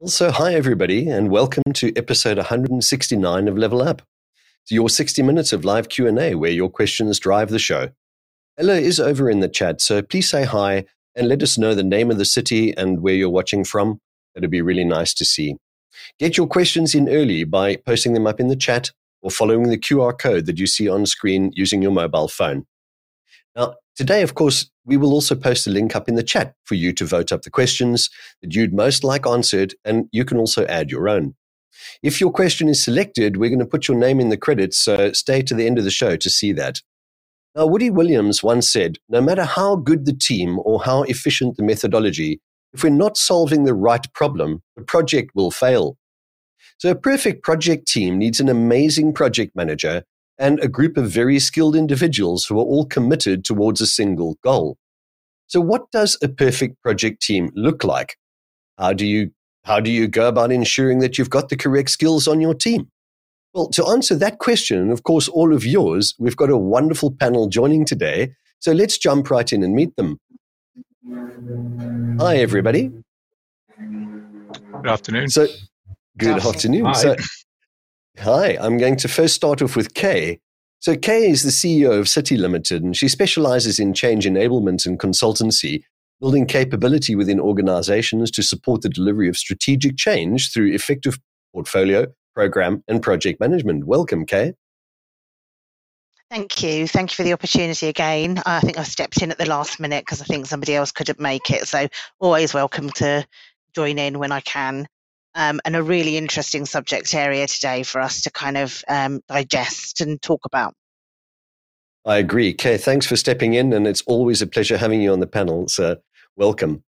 Also, hi everybody, and welcome to episode 169 of Level Up. Your 60 minutes of live Q&A where your questions drive the show. Ella is over in the chat, so please say hi and let us know the name of the city and where you're watching from. It'd be really nice to see. Get your questions in early by posting them up in the chat or following the QR code that you see on screen using your mobile phone. Now, today, of course, we will also post a link up in the chat for you to vote up the questions that you'd most like answered, and you can also add your own. If your question is selected, we're going to put your name in the credits, so stay to the end of the show to see that. Now, Woody Williams once said, no matter how good the team or how efficient the methodology, if we're not solving the right problem, the project will fail. So a perfect project team needs an amazing project manager and a group of very skilled individuals who are all committed towards a single goal. So what does a perfect project team look like? How do you how do you go about ensuring that you've got the correct skills on your team? Well, to answer that question, and of course all of yours, we've got a wonderful panel joining today. So let's jump right in and meet them. Hi everybody. Good afternoon. So good afternoon. Hi. So Hi, I'm going to first start off with Kay. So, Kay is the CEO of City Limited, and she specializes in change enablement and consultancy, building capability within organizations to support the delivery of strategic change through effective portfolio, program, and project management. Welcome, Kay. Thank you. Thank you for the opportunity again. I think I stepped in at the last minute because I think somebody else couldn't make it. So, always welcome to join in when I can. Um, and a really interesting subject area today for us to kind of um, digest and talk about. I agree. Kay, thanks for stepping in, and it's always a pleasure having you on the panel. So, welcome.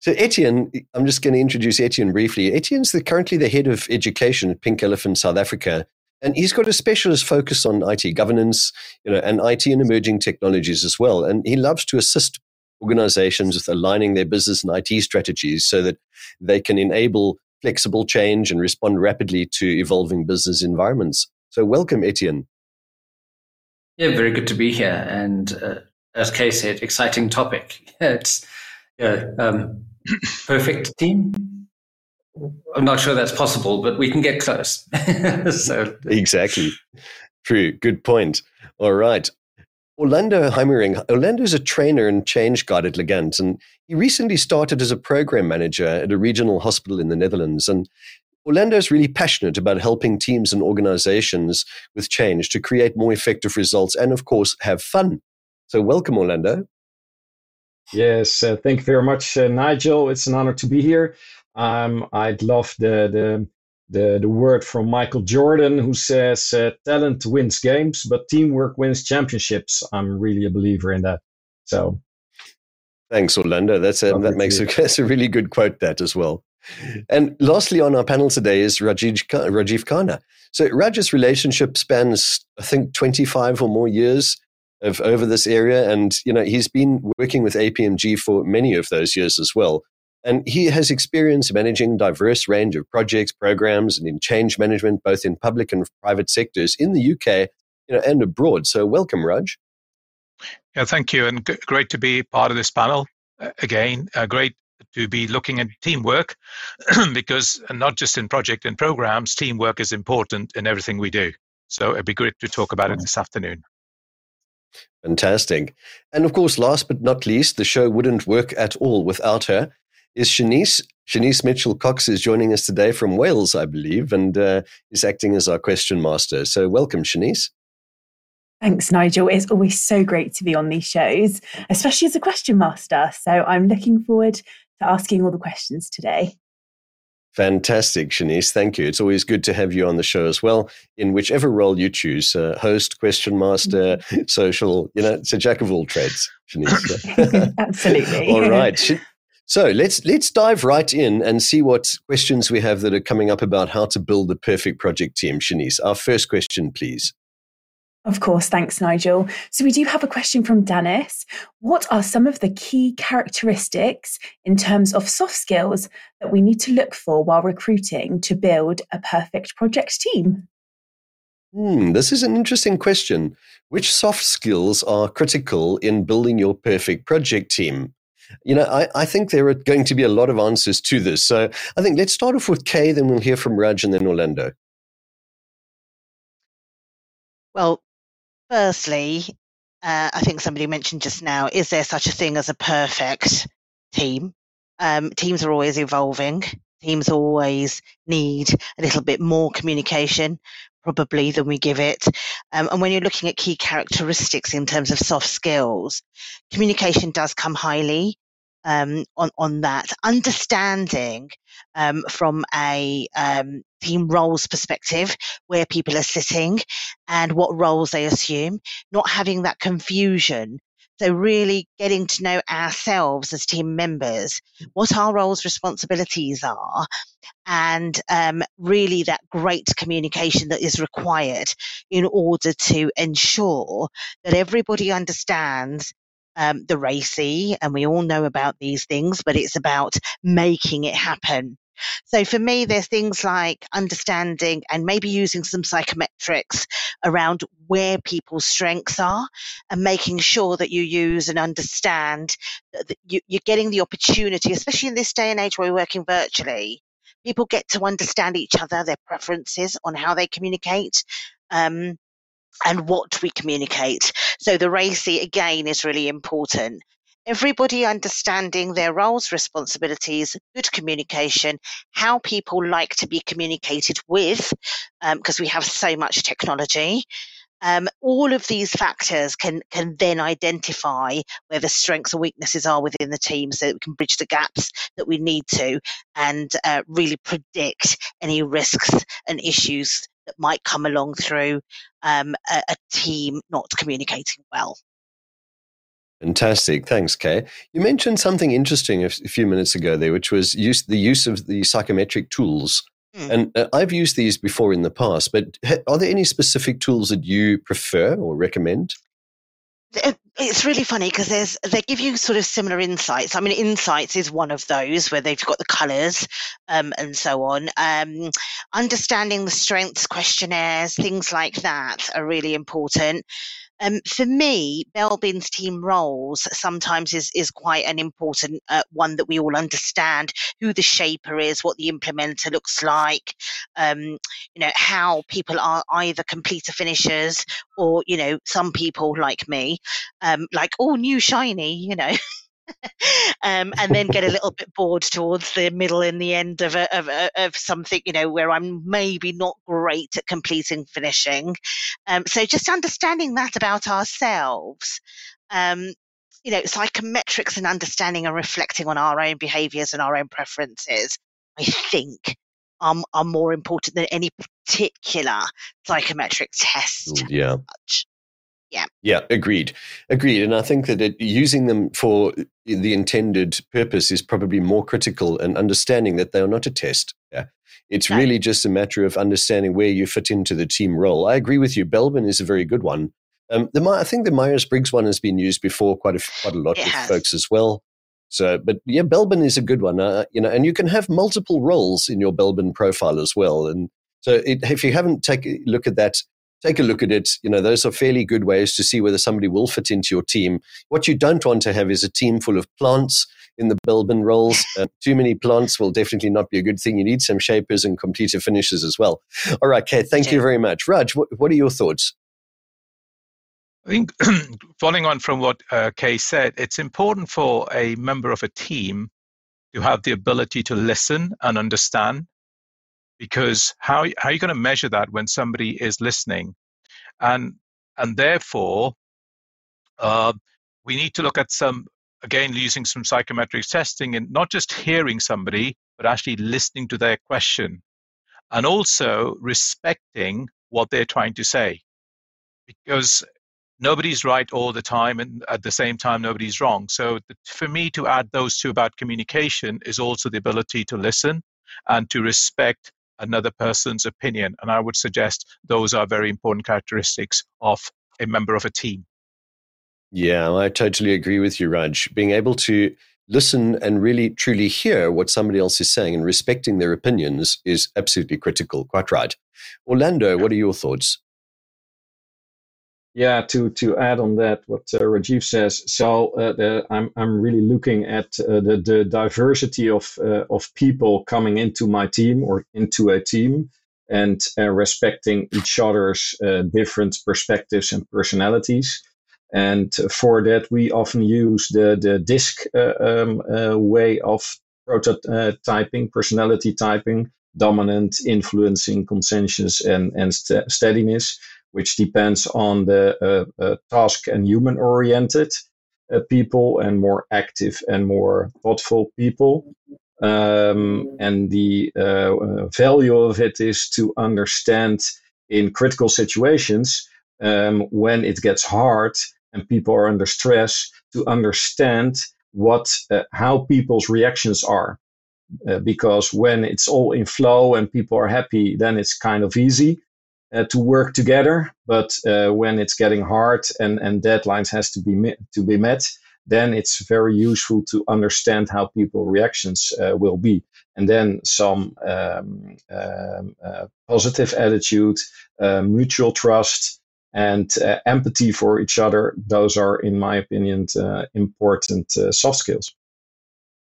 So, Etienne, I'm just going to introduce Etienne briefly. Etienne's the, currently the head of education at Pink Elephant South Africa, and he's got a specialist focus on IT governance, you know, and IT and emerging technologies as well. And he loves to assist organizations with aligning their business and IT strategies so that they can enable flexible change and respond rapidly to evolving business environments. So, welcome, Etienne. Yeah, very good to be here. And uh, as Kay said, exciting topic. it's yeah, um, perfect team. I'm not sure that's possible, but we can get close. so Exactly. True. Good point. All right. Orlando Heijmerink. Orlando is a trainer and change guide at Legant, and he recently started as a program manager at a regional hospital in the Netherlands. And Orlando is really passionate about helping teams and organizations with change to create more effective results and, of course, have fun. So, welcome, Orlando. Yes, uh, thank you very much, uh, Nigel. It's an honor to be here. Um, I'd love the, the the the word from Michael Jordan, who says, uh, "Talent wins games, but teamwork wins championships." I'm really a believer in that. So, Thanks, Orlando. That's a, that makes a, that's a really good quote. That as well. And lastly, on our panel today is Rajiv Rajiv Khanna. So Raj's relationship spans, I think, 25 or more years of over this area, and you know he's been working with APMG for many of those years as well. And he has experience managing diverse range of projects, programs, and in change management, both in public and private sectors in the UK, you know, and abroad. So welcome, Raj. Yeah, thank you, and g- great to be part of this panel uh, again. Uh, great to be looking at teamwork because not just in project and programs, teamwork is important in everything we do. So it'd be great to talk about it this afternoon. Fantastic. And of course, last but not least, the show wouldn't work at all without her, is Shanice. Shanice Mitchell Cox is joining us today from Wales, I believe, and uh, is acting as our question master. So welcome, Shanice. Thanks, Nigel. It's always so great to be on these shows, especially as a question master. So I'm looking forward to asking all the questions today. Fantastic, Shanice. Thank you. It's always good to have you on the show as well, in whichever role you choose uh, host, question master, social. You know, it's a jack of all trades, Shanice. Absolutely. all right. So let's let's dive right in and see what questions we have that are coming up about how to build the perfect project team. Shanice, our first question, please. Of course, thanks, Nigel. So we do have a question from Dennis. What are some of the key characteristics in terms of soft skills that we need to look for while recruiting to build a perfect project team? Hmm, this is an interesting question. Which soft skills are critical in building your perfect project team? You know, I, I think there are going to be a lot of answers to this. So I think let's start off with Kay, then we'll hear from Raj and then Orlando. Well, firstly, uh, I think somebody mentioned just now, is there such a thing as a perfect team? Um, teams are always evolving. Teams always need a little bit more communication, probably, than we give it. Um, and when you're looking at key characteristics in terms of soft skills, communication does come highly um, on on that. Understanding um, from a um, team roles perspective where people are sitting and what roles they assume, not having that confusion. So really getting to know ourselves as team members, what our roles, responsibilities are, and um, really that great communication that is required in order to ensure that everybody understands um, the RACI, and we all know about these things, but it's about making it happen. So for me, there's things like understanding and maybe using some psychometrics around where people's strengths are and making sure that you use and understand that you're getting the opportunity, especially in this day and age where we're working virtually. People get to understand each other, their preferences on how they communicate. Um, and what we communicate. So the RACI again is really important. Everybody understanding their roles, responsibilities, good communication, how people like to be communicated with, because um, we have so much technology. Um, all of these factors can can then identify where the strengths or weaknesses are within the team, so that we can bridge the gaps that we need to, and uh, really predict any risks and issues that might come along through um, a, a team not communicating well. Fantastic. Thanks, Kay. You mentioned something interesting a, few minutes ago there, which was use, the use of the psychometric tools. Mm. And uh, I've used these before in the past, but are there any specific tools that you prefer or recommend? it's really funny because there's they give you sort of similar insights. I mean, insights is one of those where they've got the colours um, and so on. Um, understanding the strengths questionnaires, things like that, are really important. Um, for me, Belbin's team roles sometimes is, is quite an important uh, one that we all understand who the shaper is, what the implementer looks like, um, you know, how people are either completer finishers or, you know, some people like me, um, like, oh, new shiny, you know. um, and then get a little bit bored towards the middle and the end of, a, of, a, of something, you know, where I'm maybe not great at completing finishing. Um, so just understanding that about ourselves. Um, you know, psychometrics and understanding and reflecting on our own behaviors and our own preferences, I think, um, are more important than any particular psychometric test. Yeah. Yeah. Yeah, agreed. Agreed. And I think that it, using them for the intended purpose is probably more critical and understanding that they are not a test. Yeah. It's really just a matter of understanding where you fit into the team role. I agree with you. Belbin is a very good one. Um, the I think the Myers Briggs one has been used before quite a quite a lot it with has. folks as well. So, but yeah, Belbin is a good one. Uh, you know, and you can have multiple roles in your Belbin profile as well. And so, it, if you haven't taken a look at that, take a look at it. You know, those are fairly good ways to see whether somebody will fit into your team. What you don't want to have is a team full of plants in the Belbin roles. Uh, too many plants will definitely not be a good thing. You need some shapers and completer finishers as well. All right, Kate, thank you very much. Raj, what, what are your thoughts? I think following on from what uh, Kay said, it's important for a member of a team to have the ability to listen and understand because how, how are you going to measure that when somebody is listening? And and therefore uh, we need to look at some again using some psychometric testing and not just hearing somebody but actually listening to their question and also respecting what they're trying to say because nobody's right all the time and at the same time nobody's wrong. So for me to add those two about communication is also the ability to listen and to respect another person's opinion. And I would suggest those are very important characteristics of a member of a team. Yeah, I totally agree with you, Raj. Being able to listen and really truly hear what somebody else is saying and respecting their opinions is absolutely critical. Quite right. Orlando, what are your thoughts? Yeah, to to add on that, what uh, Rajiv says. So uh, the, I'm I'm really looking at uh, the the diversity of uh, of people coming into my team or into a team, and uh, respecting each other's uh, different perspectives and personalities. And for that, we often use the the DISC um, way of prototyping, personality typing, dominant, influencing, consensus, and and st- steadiness which depends on the uh, uh, task and human oriented uh, people and more active and more thoughtful people. Um, and the value of it is to understand in critical situations um, when it gets hard and people are under stress to understand what uh, how people's reactions are uh, because when it's all in flow and people are happy then it's kind of easy uh, to work together. But uh, when it's getting hard and, and deadlines has to be to be met, then it's very useful to understand how people reactions uh, will be, and then some um, um, uh, positive attitude, uh, mutual trust, and uh, empathy for each other. Those are, in my opinion, important soft skills.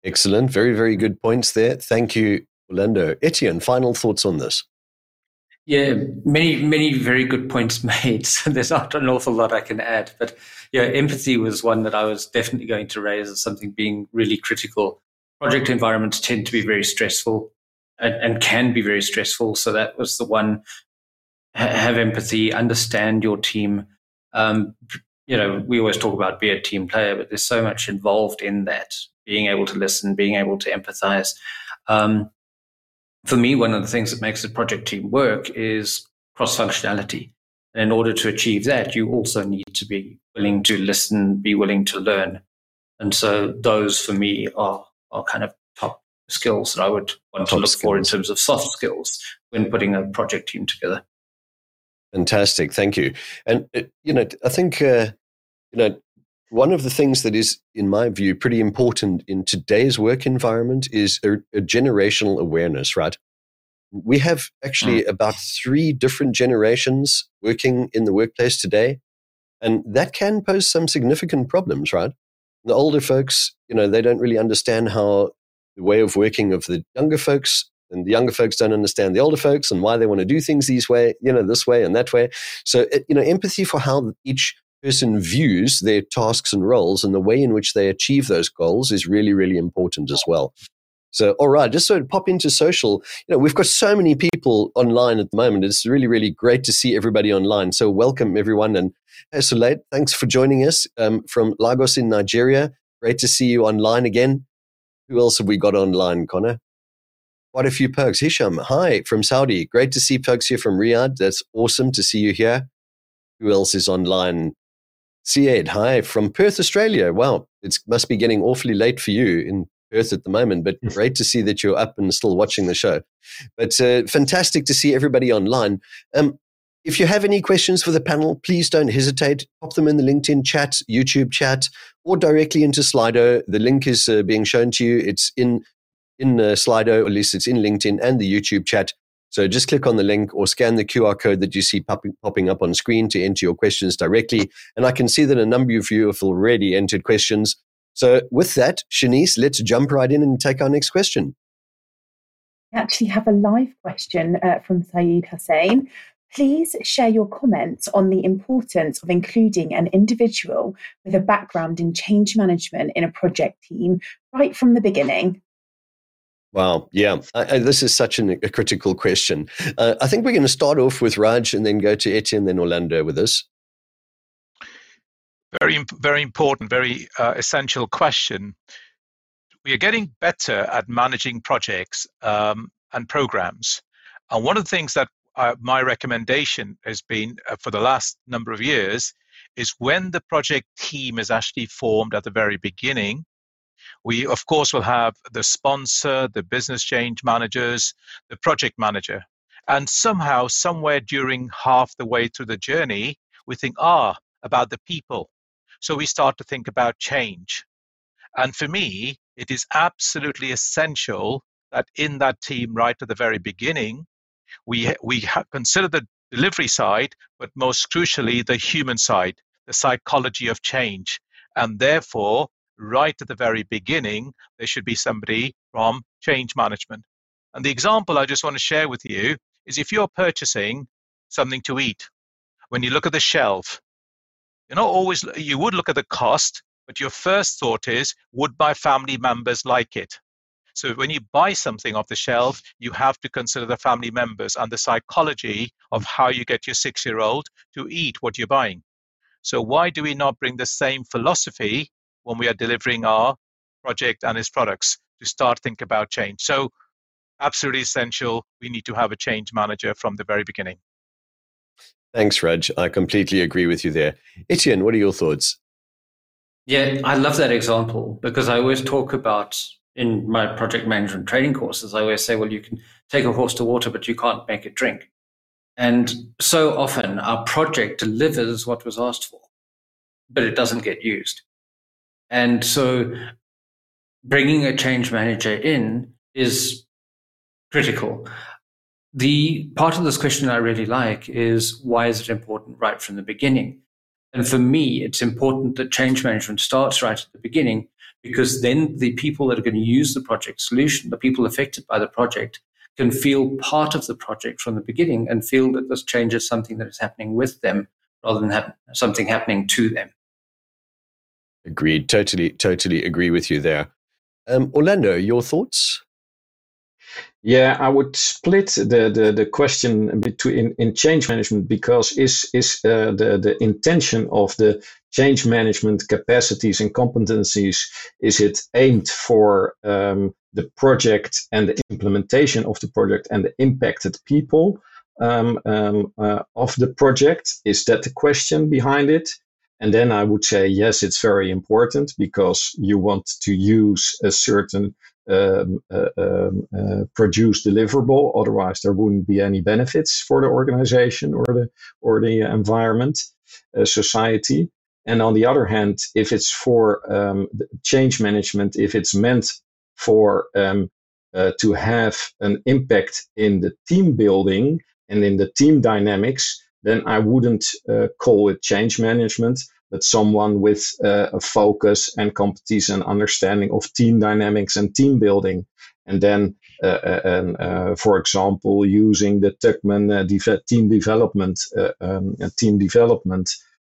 Excellent, very very good points there. Thank you, Orlando. Etienne, final thoughts on this. Yeah, many, many very good points made. So there's not an awful lot I can add. But yeah, empathy was one that I was definitely going to raise as something being really critical. Project environments tend to be very stressful and, and can be very stressful. So that was the one have empathy, understand your team. Um, you know, we always talk about be a team player, but there's so much involved in that being able to listen, being able to empathize. Um, for me, one of the things that makes a project team work is cross functionality. And in order to achieve that, you also need to be willing to listen, be willing to learn. And so those for me are, are kind of top skills that I would want top to look skills. for in terms of soft skills when putting a project team together. Fantastic. Thank you. And, uh, you know, I think, uh, you know, one of the things that is, in my view, pretty important in today's work environment is a, a generational awareness, right? We have actually mm. about three different generations working in the workplace today. And that can pose some significant problems, right? The older folks, you know, they don't really understand how the way of working of the younger folks and the younger folks don't understand the older folks and why they want to do things these way, you know, this way and that way. So, you know, empathy for how each person views their tasks and roles and the way in which they achieve those goals is really, really important as well. So, all right, just so to pop into social, you know, we've got so many people online at the moment. It's really, really great to see everybody online. So, welcome everyone. And hey, Soleil, thanks for joining us um, from Lagos in Nigeria. Great to see you online again. Who else have we got online, Connor? Quite a few perks. Hisham, hi from Saudi. Great to see perks here from Riyadh. That's awesome to see you here. Who else is online? Sied, hi from Perth, Australia. Wow, it must be getting awfully late for you in Perth at the moment, but great to see that you're up and still watching the show. But uh, fantastic to see everybody online. Um, if you have any questions for the panel, please don't hesitate. Pop them in the LinkedIn chat, YouTube chat, or directly into Slido. The link is uh, being shown to you. It's in in uh, Slido, or at least it's in LinkedIn and the YouTube chat. So just click on the link or scan the QR code that you see popping, up on screen to enter your questions directly. And I can see that a number of you have already entered questions. So with that, Shanice, let's jump right in and take our next question. We actually have a live question uh, from Saeed Hussein. Please share your comments on the importance of including an individual with a background in change management in a project team right from the beginning. Wow. Yeah. I, I, this is such an, a critical question. Uh, I think we're going to start off with Raj and then go to Etienne, then Orlando with us. Very, very important, very uh, essential question. We are getting better at managing projects um, and programs. And one of the things that uh, my recommendation has been uh, for the last number of years is when the project team is actually formed at the very beginning, we, of course, will have the sponsor, the business change managers, the project manager. And somehow, somewhere during half the way through the journey, we think, ah, about the people. So we start to think about change. And for me, it is absolutely essential that in that team, right at the very beginning, we we consider the delivery side, but most crucially, the human side, the psychology of change. And therefore, right at the very beginning, there should be somebody from change management. And the example I just want to share with you is if you're purchasing something to eat, when you look at the shelf, you're not always, you would look at the cost, but your first thought is, would my family members like it? So when you buy something off the shelf, you have to consider the family members and the psychology of how you get your six year old to eat what you're buying. So why do we not bring the same philosophy when we are delivering our project and its products to start think about change? So absolutely essential. We need to have a change manager from the very beginning. Thanks, Raj. I completely agree with you there. Etienne, what are your thoughts? Yeah, I love that example because I always talk about in my project management training courses, I always say, well, you can take a horse to water, but you can't make it drink. And so often our project delivers what was asked for, but it doesn't get used. And so bringing a change manager in is critical. The part of this question I really like is why is it important right from the beginning? And for me, it's important that change management starts right at the beginning because then the people that are going to use the project solution, the people affected by the project, can feel part of the project from the beginning and feel that this change is something that is happening with them rather than ha- something happening to them. Agreed. Totally, totally agree with you there. Um, Orlando, your thoughts? Yeah, I would split the, the, the question between in change management because is is uh, the the intention of the change management capacities and competencies is it aimed for um, the project and the implementation of the project and the impacted people um, um, uh, of the project? Is that the question behind it? And then I would say yes, it's very important because you want to use a certain um, uh, um, uh, produce deliverable. Otherwise, there wouldn't be any benefits for the organization or the or the environment, uh, society. And on the other hand, if it's for um, change management, if it's meant for um, uh, to have an impact in the team building and in the team dynamics, then I wouldn't uh, call it change management but someone with uh, a focus and competence and understanding of team dynamics and team building. And then, uh, uh and, uh, for example, using the Tuckman uh, de- team development uh, um, team development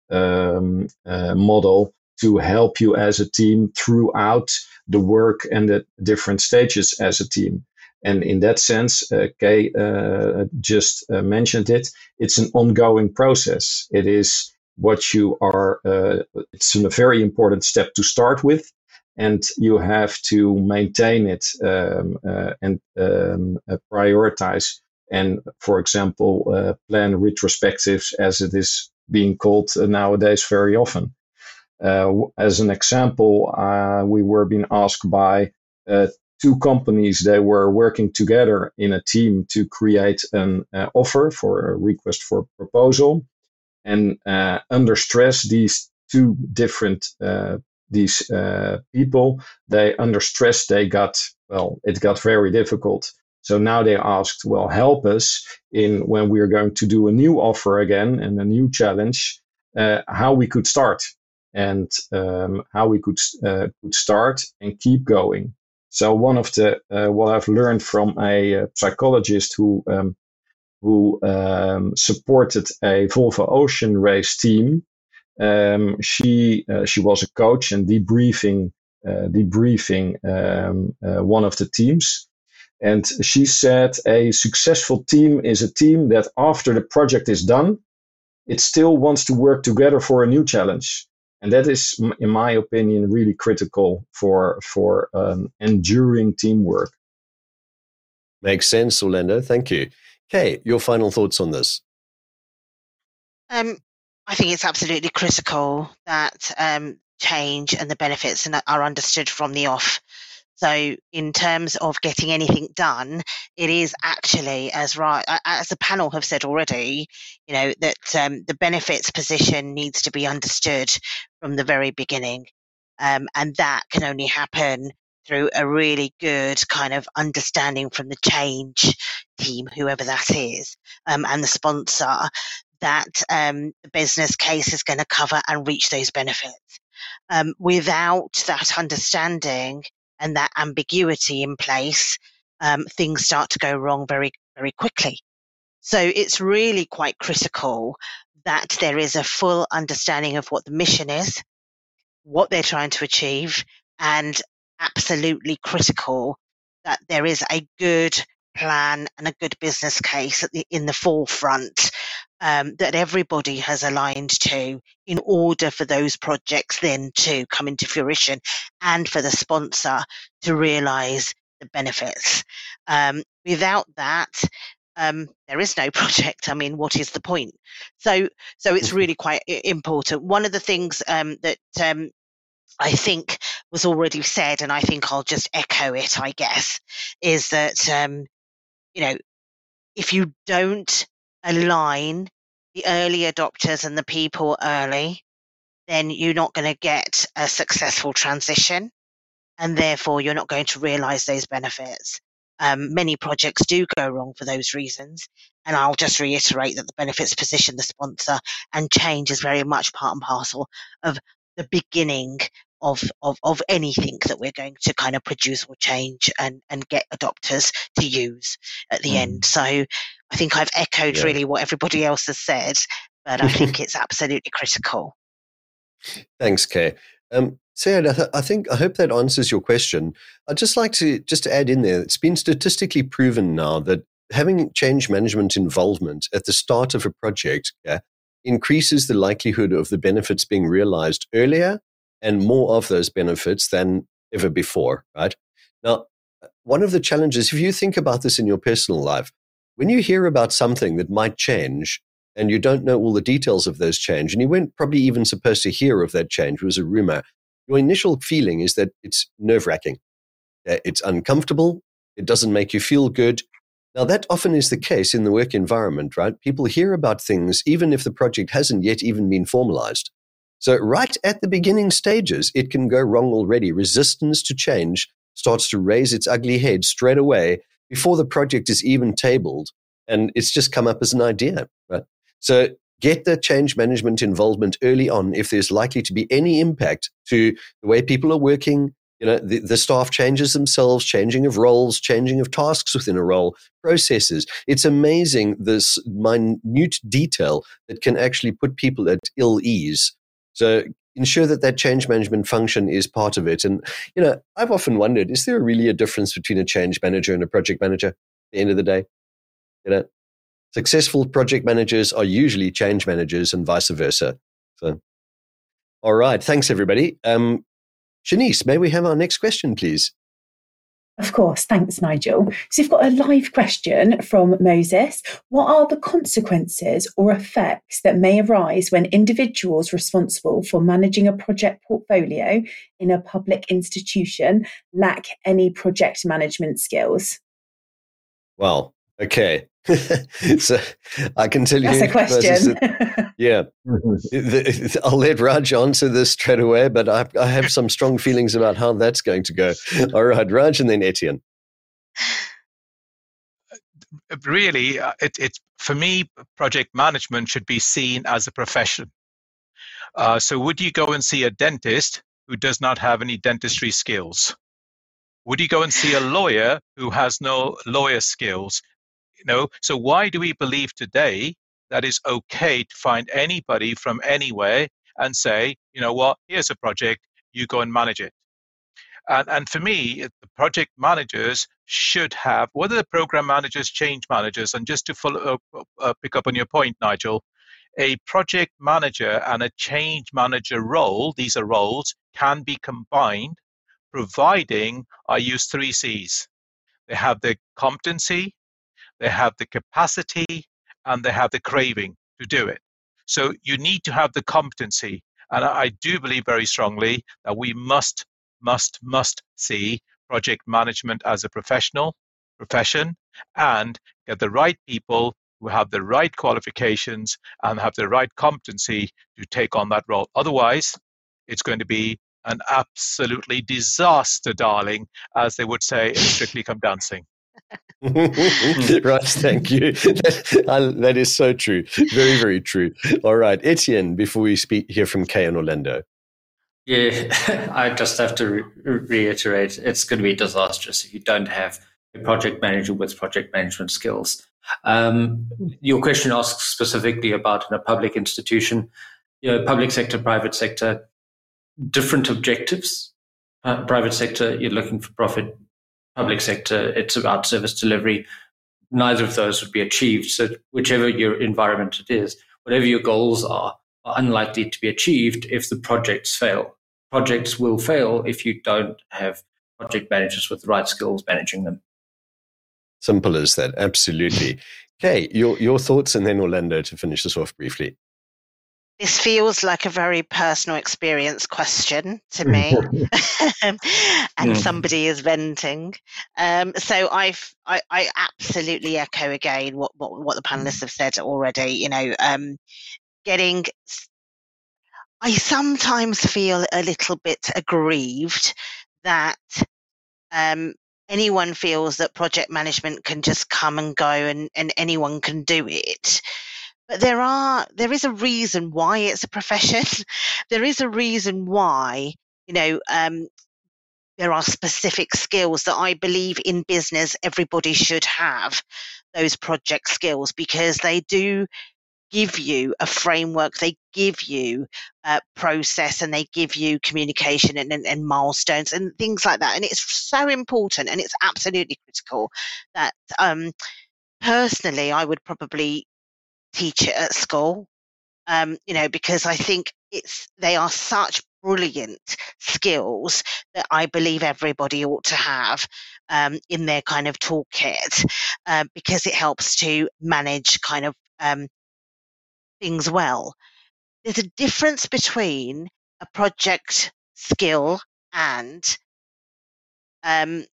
um, model to help you as a team throughout the work and the different stages as a team. And in that sense, uh, Kay uh, just uh, mentioned it. It's an ongoing process. It is what you are, uh, it's a very important step to start with. And you have to maintain it um, uh, and um, uh, prioritize. And for example, uh, plan retrospectives as it is being called nowadays very often. Uh, as an example, uh, we were being asked by two companies they were working together in a team to create an uh, offer for a request for proposal and uh, under stress, these two different uh, these uh, people, they under stress, they got well, it got very difficult. So now they asked, well, help us in when we are going to do a new offer again and a new challenge, uh, how we could start and um, how we could uh, could start and keep going. So one of the uh, what I've learned from a psychologist who um, who um, supported a Volvo Ocean Race team. Um, she uh, she was a coach and debriefing uh, debriefing um, uh, one of the teams, and she said a successful team is a team that after the project is done, it still wants to work together for a new challenge, and that is, in my opinion, really critical for for um, enduring teamwork. Makes sense, Orlando. Thank you. Kay, your final thoughts on this? Um, I think it's absolutely critical that um, change and the benefits are understood from the off. So, in terms of getting anything done, it is actually as right as the panel have said already. You know that um, the benefits position needs to be understood from the very beginning, um, and that can only happen through a really good kind of understanding from the change team, whoever that is, um, and the sponsor that um, the business case is going to cover and reach those benefits. Um, without that understanding and that ambiguity in place, um, things start to go wrong very, very quickly. So it's really quite critical that there is a full understanding of what the mission is, what they're trying to achieve, and absolutely critical that there is a good plan and a good business case the, in the forefront um, that everybody has aligned to in order for those projects then to come into fruition and for the sponsor to realize the benefits. Um, without that, um, there is no project. I mean, what is the point? So, so it's mm-hmm. really quite important. One of the things um, that um, I think was already said, and I think I'll just echo it, I guess, is that, um, you know, if you don't align the early adopters and the people early, then you're not going to get a successful transition. And therefore, you're not going to realize those benefits. Um, many projects do go wrong for those reasons. And I'll just reiterate that the benefits position the sponsor and change is very much part and parcel of the beginning of, of, of anything that we're going to kind of produce or change and, and get adopters to use at the mm. end. So I think I've echoed yeah. really what everybody else has said, but I think it's absolutely critical. Thanks, Kay. Um, th- I, think I hope that answers your question. I'd just like to just to add in there. It's been statistically proven now that having change management involvement at the start of a project yeah, increases the likelihood of the benefits being realized earlier and more of those benefits than ever before, right? Now, one of the challenges, if you think about this in your personal life, when you hear about something that might change and you don't know all the details of those change, and you weren't probably even supposed to hear of that change, it was a rumor, your initial feeling is that it's nerve wracking. It's uncomfortable. It doesn't make you feel good. Now, that often is the case in the work environment, right? People hear about things even if the project hasn't yet even been formalized. So, right at the beginning stages, it can go wrong already. Resistance to change starts to raise its ugly head straight away before the project is even tabled. And it's just come up as an idea, right? So, get the change management involvement early on if there's likely to be any impact to the way people are working. You know, the, the staff changes themselves, changing of roles, changing of tasks within a role, processes. It's amazing this minute detail that can actually put people at ill ease so ensure that that change management function is part of it. And, you know, I've often wondered, is there really a difference between a change manager and a project manager at the end of the day? You know, successful project managers are usually change managers and vice versa. So, all right. Thanks, everybody. Um, Shanice, may we have our next question, please? Of course, thanks, Nigel. So, you've got a live question from Moses. What are the consequences or effects that may arise when individuals responsible for managing a project portfolio in a public institution lack any project management skills? Well, okay. so I can tell That's you. That's a question. yeah. I'll let Raj answer this straight away, but I, I have some strong feelings about how that's going to go. All right, Raj and then Etienne. Really, uh, it, it, for me, project management should be seen as a profession. Uh, so, would you go and see a dentist who does not have any dentistry skills? Would you go and see a lawyer who has no lawyer skills? You know, so why do we believe today that it's okay to find anybody from anywhere and say, you know what, here's a project, you go and manage it. And, and for me, the project managers should have, whether the program managers, change managers, and just to follow, uh, pick up on your point, Nigel, a project manager and a change manager role, these are roles, can be combined, providing I use three C's. They have the competency, they have the capacity, and they have the craving to do it. So you need to have the competency. And I do believe very strongly that we must, must, must see project management as a professional profession and get the right people who have the right qualifications and have the right competency to take on that role. Otherwise, it's going to be an absolutely disaster, darling, as they would say in Strictly Come Dancing. right, thank you. That, that is so true. Very, very true. All right, Etienne, before we speak, hear from Kay and Orlando. Yeah, I just have to re- reiterate it's going to be disastrous if you don't have a project manager with project management skills. Um, your question asks specifically about in a public institution, you know, public sector, private sector, different objectives. Uh, private sector, you're looking for profit. Public sector, it's about service delivery. Neither of those would be achieved. So, whichever your environment it is, whatever your goals are, are unlikely to be achieved if the projects fail. Projects will fail if you don't have project managers with the right skills managing them. Simple as that. Absolutely. Okay, your, your thoughts, and then Orlando to finish this off briefly. This feels like a very personal experience question to me, and mm. somebody is venting. Um, so I've, I, I absolutely echo again what, what, what the panelists have said already. You know, um, getting I sometimes feel a little bit aggrieved that um, anyone feels that project management can just come and go and, and anyone can do it. But there are there is a reason why it's a profession. there is a reason why you know um, there are specific skills that I believe in business everybody should have those project skills because they do give you a framework, they give you a process, and they give you communication and, and, and, milestones and things like that. And it's so important and it's absolutely critical that um, personally, I would probably teach it at school, um, you know, because I think it's they are such brilliant skills that I believe everybody ought to have um, in their kind of toolkit uh, because it helps to manage kind of um, things well. There's a difference between a project skill and um,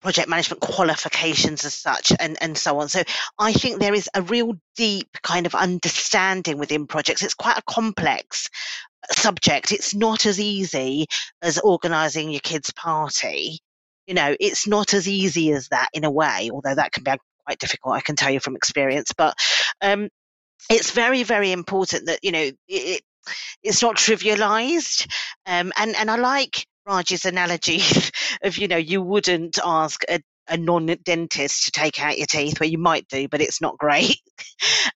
project management qualifications as such and, and so on. So I think there is a real deep kind of understanding within projects. It's quite a complex subject. It's not as easy as organizing your kids' party. You know, it's not as easy as that in a way, although that can be quite difficult, I can tell you from experience. But um, it's very very important that you know it, it's not trivialized um, and and i like raj's analogy of you know you wouldn't ask a, a non-dentist to take out your teeth where you might do but it's not great.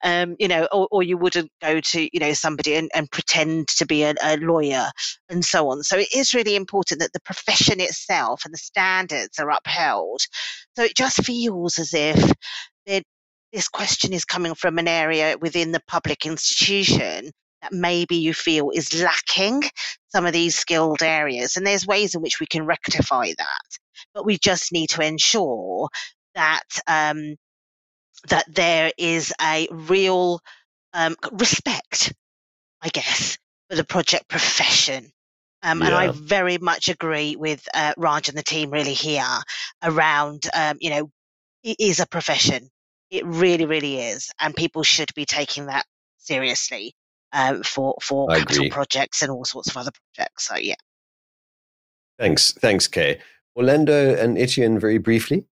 Um, you know or, or, you wouldn't go to you know somebody and, and pretend to be a, a, lawyer and so on. So it is really important that the profession itself and the standards are upheld. So it just feels as if this question is coming from an area within the public institution that maybe you feel is lacking some of these skilled areas. And there's ways in which we can rectify that. But we just need to ensure that um, that there is a real um, respect, I guess, for the project profession. Um, yeah. And I very much agree with uh, Raj and the team really here around, um, you know, it is a profession. It really, really is, and people should be taking that seriously um, for for I capital agree. projects and all sorts of other projects. So yeah. Thanks, thanks, Kay. Orlando and Etienne, very briefly.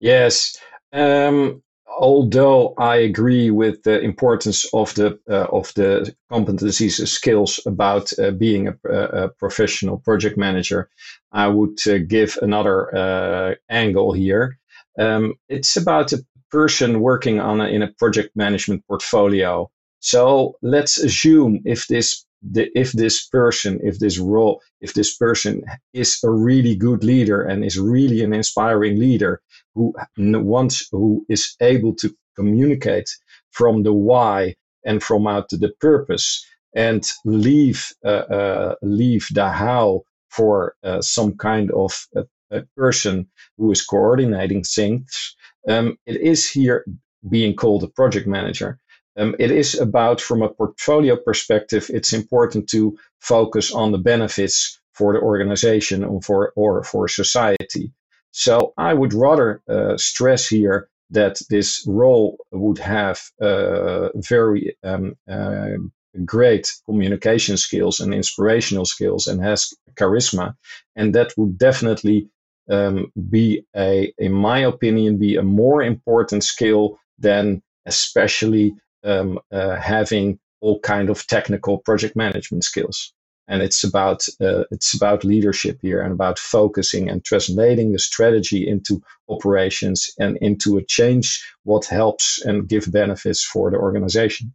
Yes. Um, although I agree with the importance of the uh, of the competencies and skills about uh, being a, a, professional project manager, I would uh, give another uh, angle here. Um, it's about a person working on a, in a project management portfolio. So let's assume if this the, if this person, if this role, if this person is a really good leader and is really an inspiring leader who wants, who is able to communicate from the why and from out to the purpose and leave uh, uh, leave the how for uh, some kind of uh, a person who is coordinating things. Um, it is here being called a project manager. Um, it is about, from a portfolio perspective, it's important to focus on the benefits for the organization or for, or for society. So I would rather uh, stress here that this role would have uh, very um, uh, great communication skills and inspirational skills and has charisma. And that would definitely um, be a, in my opinion, be a more important skill than especially um, uh, having all kind of technical project management skills. And it's about uh, it's about leadership here and about focusing and translating the strategy into operations and into a change what helps and give benefits for the organization.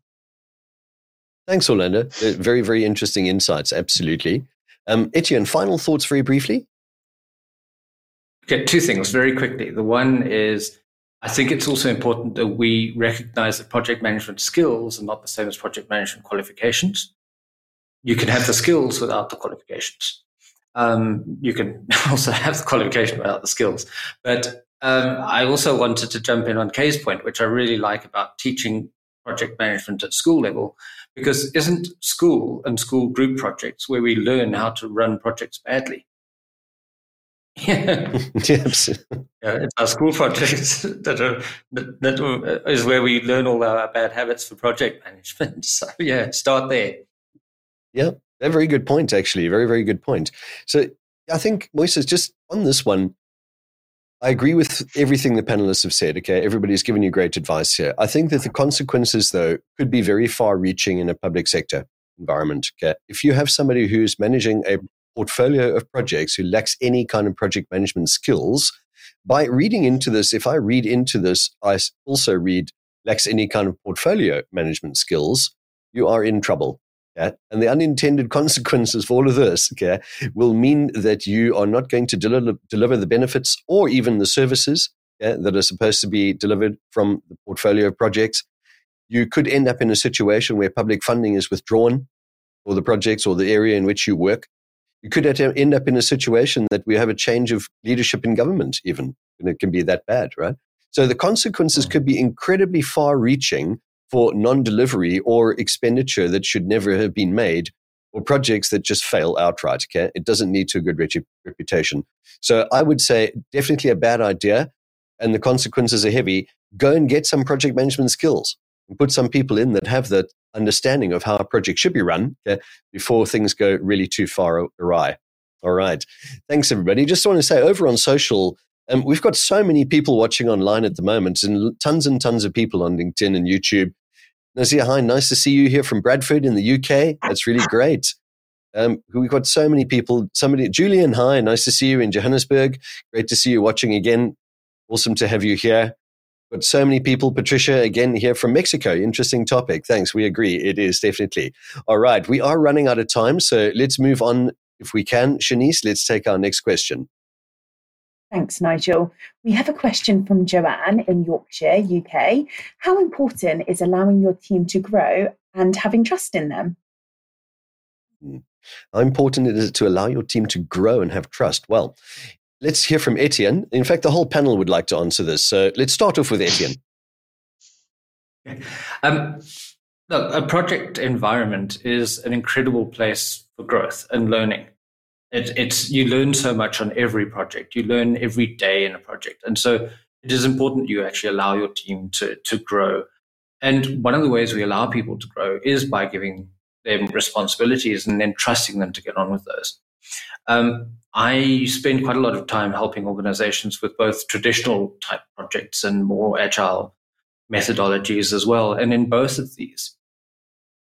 Thanks, Orlando. Uh, very, very interesting insights. Absolutely. Um, Etienne, final thoughts very briefly? Okay, two things very quickly. The one is I think it's also important that we recognize that project management skills are not the same as project management qualifications. You can have the skills without the qualifications. Um, you can also have the qualification without the skills. But um, I also wanted to jump in on Kay's point, which I really like about teaching project management at school level, because isn't school and school group projects where we learn how to run projects badly? Yeah. yes. yeah, it's our school projects that are that, that is where we learn all our bad habits for project management. So yeah, start there. Yeah, a very good point. Actually, very very good point. So I think Moises, just on this one, I agree with everything the panelists have said. Okay, everybody's given you great advice here. I think that the consequences, though, could be very far-reaching in a public sector environment. Okay, if you have somebody who's managing a portfolio of projects who lacks any kind of project management skills, by reading into this, if I read into this, I also read lacks any kind of portfolio management skills, you are in trouble. And the unintended consequences for all of this okay, will mean that you are not going to deliver, deliver the benefits or even the services that are supposed to be delivered from the portfolio of projects. You could end up in a situation where public funding is withdrawn for the projects or the area in which you work. You could end up in a situation that we have a change of leadership in government, even, and it can be that bad, right? So the consequences mm. could be incredibly far reaching for non delivery or expenditure that should never have been made or projects that just fail outright. Okay. It doesn't need to a good reputation. So I would say definitely a bad idea and the consequences are heavy. Go and get some project management skills and put some people in that have that understanding of how a project should be run okay, before things go really too far awry. All right. Thanks, everybody. Just want to say over on social, um, we've got so many people watching online at the moment and tons and tons of people on LinkedIn and YouTube. Nazia, hi, nice to see you here from Bradford in the UK. That's really great. Um, we've got so many people. Somebody, Julian, hi, nice to see you in Johannesburg. Great to see you watching again. Awesome to have you here. Got so many people. Patricia, again, here from Mexico. Interesting topic. Thanks. We agree. It is definitely. All right. We are running out of time. So let's move on if we can. Shanice, let's take our next question. Thanks, Nigel. We have a question from Joanne in Yorkshire, UK. How important is allowing your team to grow and having trust in them? Hmm. How important is it to allow your team to grow and have trust? Well, let's hear from Etienne. In fact, the whole panel would like to answer this. So let's start off with Etienne. Um, look, a project environment is an incredible place for growth and learning. It, it's you learn so much on every project. You learn every day in a project, and so it is important you actually allow your team to to grow. And one of the ways we allow people to grow is by giving them responsibilities and then trusting them to get on with those. Um, I spend quite a lot of time helping organizations with both traditional type projects and more agile methodologies as well. And in both of these,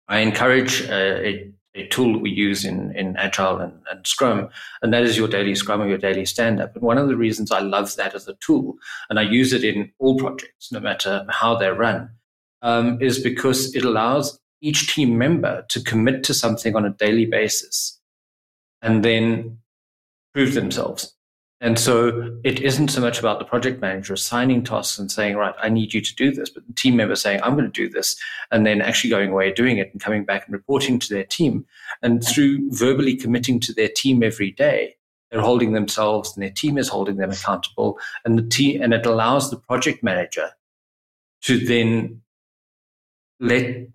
I encourage uh, a, a, tool that we use in, in Agile and, and, Scrum, and that is your daily Scrum or your daily stand up. And one of the reasons I love that as a tool, and I use it in all projects, no matter how they're run, um, is because it allows each team member to commit to something on a daily basis and then prove themselves. And so it isn't so much about the project manager assigning tasks and saying, right, I need you to do this, but the team member saying, I'm going to do this, and then actually going away doing it and coming back and reporting to their team. And through verbally committing to their team every day, they're holding themselves and their team is holding them accountable. And the team, and it allows the project manager to then let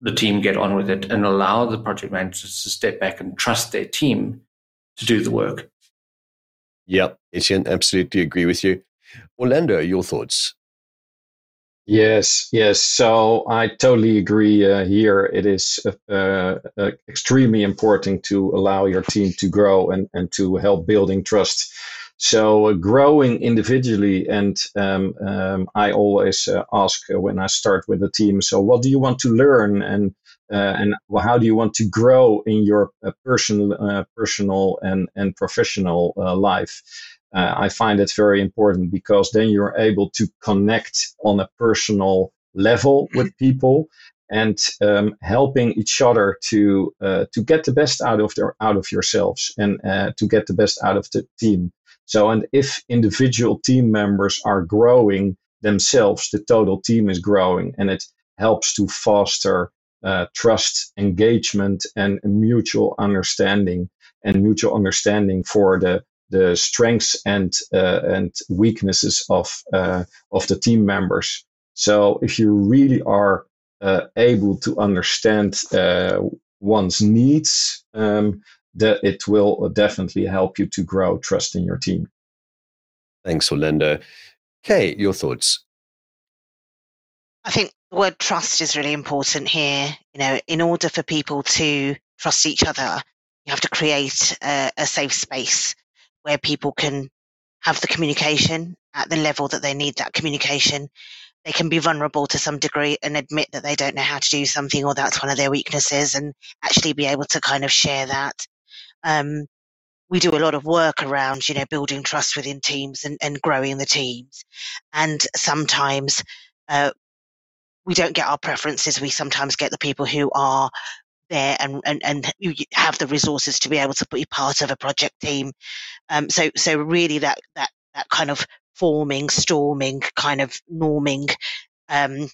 the team get on with it and allow the project managers to step back and trust their team to do the work. Yep, Etienne, absolutely agree with you. Orlando, your thoughts? Yes, yes. So I totally agree. Uh, here, it is uh, uh, extremely important to allow your team to grow and, and to help building trust. So uh, growing individually, and um, um, I always uh, ask uh, when I start with a team. So what do you want to learn, and uh, and how do you want to grow in your uh, personal, uh, personal and and professional life? I find it very important because then you're able to connect on a personal level with people and um, helping each other to uh, to get the best out of their out of yourselves and uh, to get the best out of the team. So, and if individual team members are growing themselves, the total team is growing, and it helps to foster uh, trust, engagement, and mutual understanding, and mutual understanding for the the strengths and uh, and weaknesses of uh, of the team members. So, if you really are uh, able to understand uh, one's needs, um, that it will definitely help you to grow trust in your team. Thanks, Orlando. Kay, your thoughts? I think the word trust is really important here. You know, in order for people to trust each other, you have to create a, a safe space where people can have the communication at the level that they need that communication they can be vulnerable to some degree and admit that they don't know how to do something or that's one of their weaknesses and actually be able to kind of share that. Um, we do a lot of work around, you know, building trust within teams and, and growing the teams. And sometimes uh, we don't get our preferences. We sometimes get the people who are there and, and, and you have the resources to be able to be part of a project team. Um, so, so really that, that, that kind of forming, storming, kind of norming um,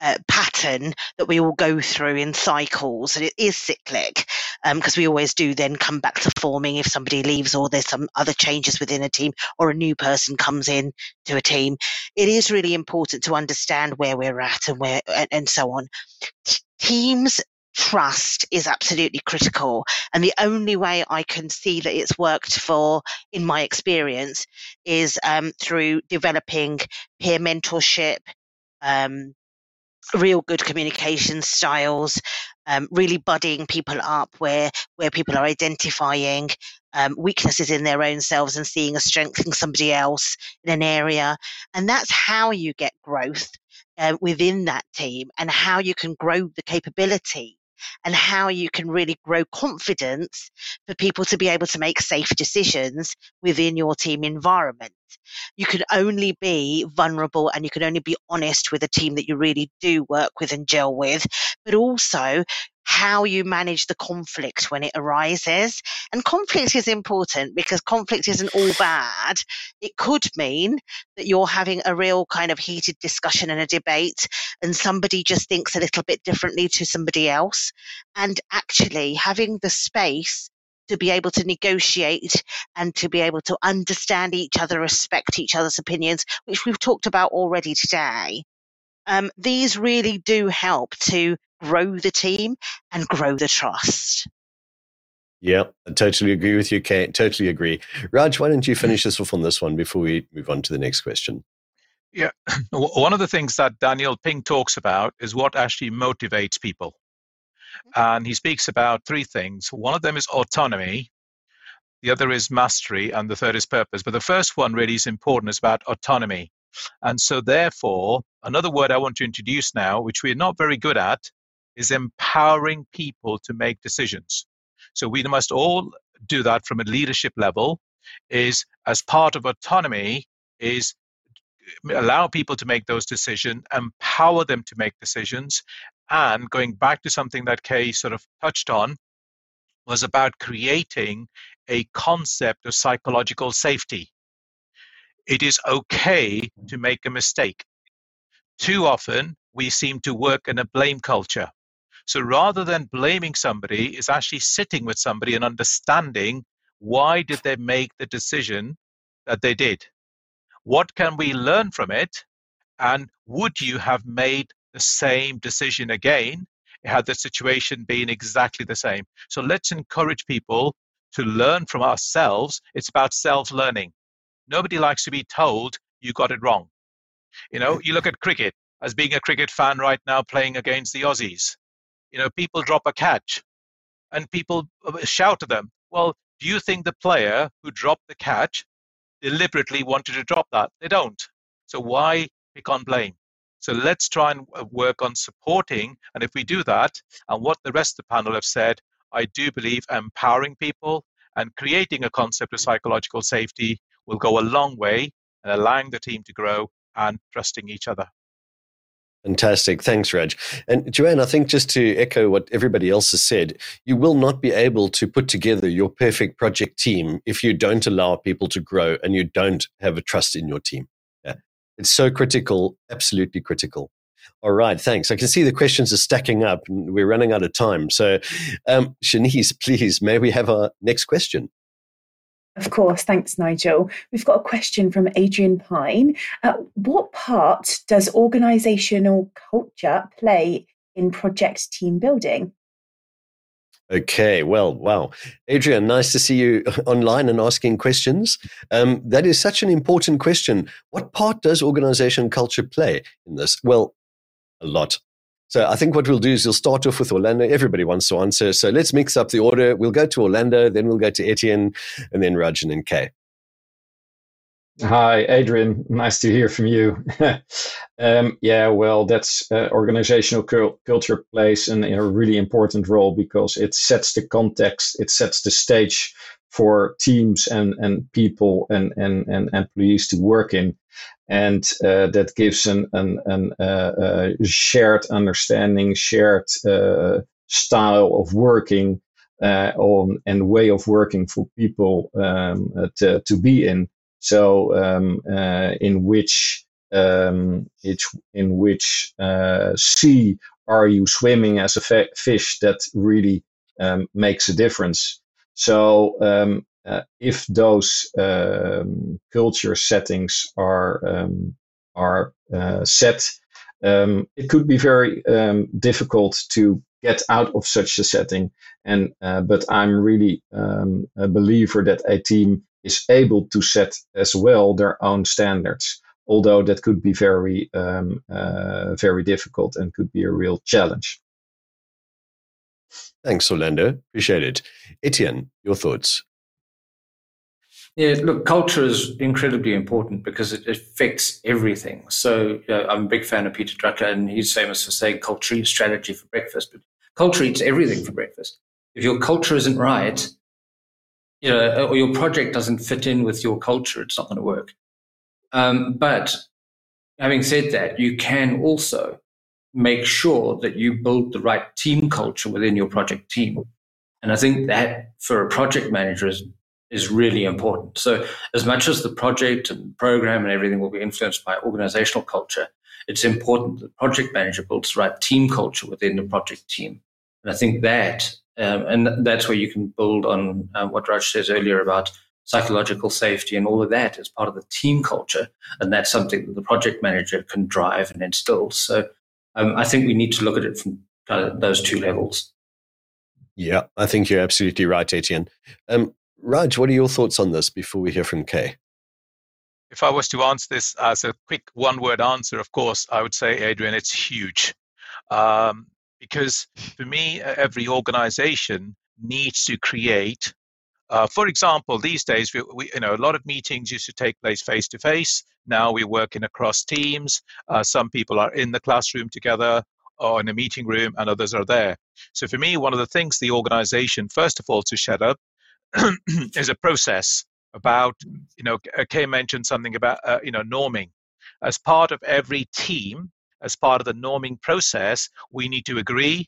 uh, pattern that we all go through in cycles, and it is cyclic because um, we always do then come back to forming if somebody leaves or there's some other changes within a team or a new person comes in to a team. It is really important to understand where we're at and where and, and so on. Teams trust is absolutely critical. And the only way I can see that it's worked for, in my experience, is um, through developing peer mentorship, um, real good communication styles, um, really buddying people up where where people are identifying um, weaknesses in their own selves and seeing a strength in somebody else in an area, and that's how you get growth uh, within that team and how you can grow the capability and how you can really grow confidence for people to be able to make safe decisions within your team environment. You can only be vulnerable and you can only be honest with a team that you really do work with and gel with, but also how you manage the conflict when it arises. And conflict is important because conflict isn't all bad. It could mean that you're having a real kind of heated discussion and a debate, and somebody just thinks a little bit differently to somebody else. And actually, having the space to be able to negotiate and to be able to understand each other, respect each other's opinions, which we've talked about already today. Um, these really do help to grow the team and grow the trust. Yeah, I totally agree with you, Kate. Totally agree. Raj, why don't you finish us off on this one before we move on to the next question? Yeah, one of the things that Daniel Pink talks about is what actually motivates people. Mm-hmm. And he speaks about three things. One of them is autonomy, the other is mastery, and the third is purpose. But the first one really is important, it's about autonomy. And so, therefore, another word I want to introduce now, which we're not very good at, is empowering people to make decisions. So we must all do that from a leadership level, is as part of autonomy, is allow people to make those decisions, empower them to make decisions, and going back to something that Kay sort of touched on, was about creating a concept of psychological safety. It is okay to make a mistake. Too often, we seem to work in a blame culture. So rather than blaming somebody, is actually sitting with somebody and understanding why did they make the decision that they did? What can we learn from it? And would you have made the same decision again had the situation been exactly the same? So let's encourage people to learn from ourselves. It's about self learning. Nobody likes to be told you got it wrong. You know, you look at cricket as being a cricket fan right now playing against the Aussies you know, people drop a catch and people uh, shout at them. Well, do you think the player who dropped the catch deliberately wanted to drop that. They don't. So why pick on blame? So let's try and uh, work on supporting. And if we do that, and what the rest of the panel have said, I do believe empowering people and creating a concept of psychological safety will go a long way in allowing the team to grow and trusting each other. Fantastic. Thanks, Raj. And Joanne, I think just to echo what everybody else has said, you will not be able to put together your perfect project team if you don't allow people to grow and you don't have a trust in your team. Yeah. It's so critical, absolutely critical. All right, thanks. I can see the questions are stacking up and we're running out of time. So, um, Shanice, please, may we have our next question? Of course, thanks, Nigel. We've got a question from Adrian Pine. Uh, what part does organisational culture play in project team building? Okay, well, wow. Adrian, nice to see you online and asking questions. Um, that is such an important question. What part does organization culture play in this? Well, a lot. So I think what we'll do is we'll start off with Orlando. Everybody wants to answer. So let's mix up the order. We'll go to Orlando, then we'll go to Etienne, and then Rajan and Kay. Hi, Adrian. Nice to hear from you. um, yeah, well, that's uh, organizational cul- culture plays an, a really important role because it sets the context, it sets the stage for teams and, and people and, and, and employees to work in. And uh, that gives an, an, an uh, uh, shared understanding, shared uh, style of working uh, on, and way of working for people um, to, to be in. So, um, in which um, it's in which sea are you swimming as a fish that really um, makes a difference. So um, uh, if those um, culture settings are um, are uh, set, um, it could be very um, difficult to get out of such a setting. And uh, but I'm really um, a believer that a team is able to set as well their own standards. Although that could be very um, uh, very difficult and could be a real challenge. Thanks, Orlando. Appreciate it. Etienne, your thoughts? Yeah, look, culture is incredibly important because it affects everything. So you know, I'm a big fan of Peter Drucker, and he's famous for saying culture eats strategy for breakfast, but culture eats everything for breakfast. If your culture isn't right, you know, or your project doesn't fit in with your culture, it's not going to work. Um, but having said that, you can also make sure that you build the right team culture within your project team. And I think that for a project manager is, is really important. So as much as the project and program and everything will be influenced by organizational culture, it's important that project manager builds the right team culture within the project team. And I think that, um, and that's where you can build on um, what Raj says earlier about psychological safety and all of that as part of the team culture. And that's something that the project manager can drive and instill. So um, I think we need to look at it from uh, those two levels. Yeah, I think you're absolutely right, Etienne. Um, Raj, what are your thoughts on this before we hear from Kay? If I was to answer this as a quick one word answer, of course, I would say, Adrian, it's huge. Um, because for me, every organization needs to create uh, for example, these days, we, we, you know, a lot of meetings used to take place face to face. Now we're working across teams. Uh, some people are in the classroom together or in a meeting room, and others are there. So for me, one of the things the organization, first of all, to set up is a process about, you know, Kay mentioned something about, uh, you know, norming. As part of every team, as part of the norming process, we need to agree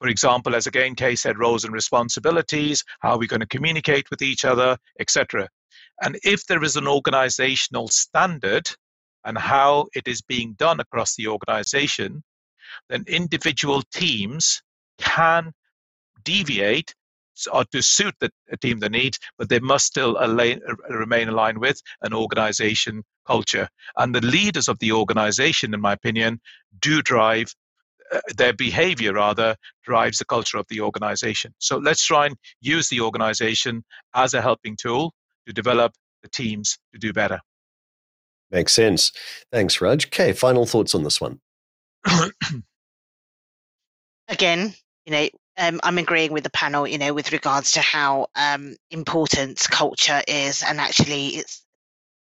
for example, as again Kay said, roles and responsibilities, how are we going to communicate with each other, etc. And if there is an organizational standard and how it is being done across the organization, then individual teams can deviate or to suit the team the needs, but they must still align, uh, remain aligned with an organization culture. And the leaders of the organization, in my opinion, do drive uh, their behavior rather drives the culture of the organization. So let's try and use the organization as a helping tool to develop the teams to do better. Makes sense. Thanks, Raj. Okay, final thoughts on this one. Again, you know, um, I'm agreeing with the panel, you know, with regards to how um, important culture is, and actually, it's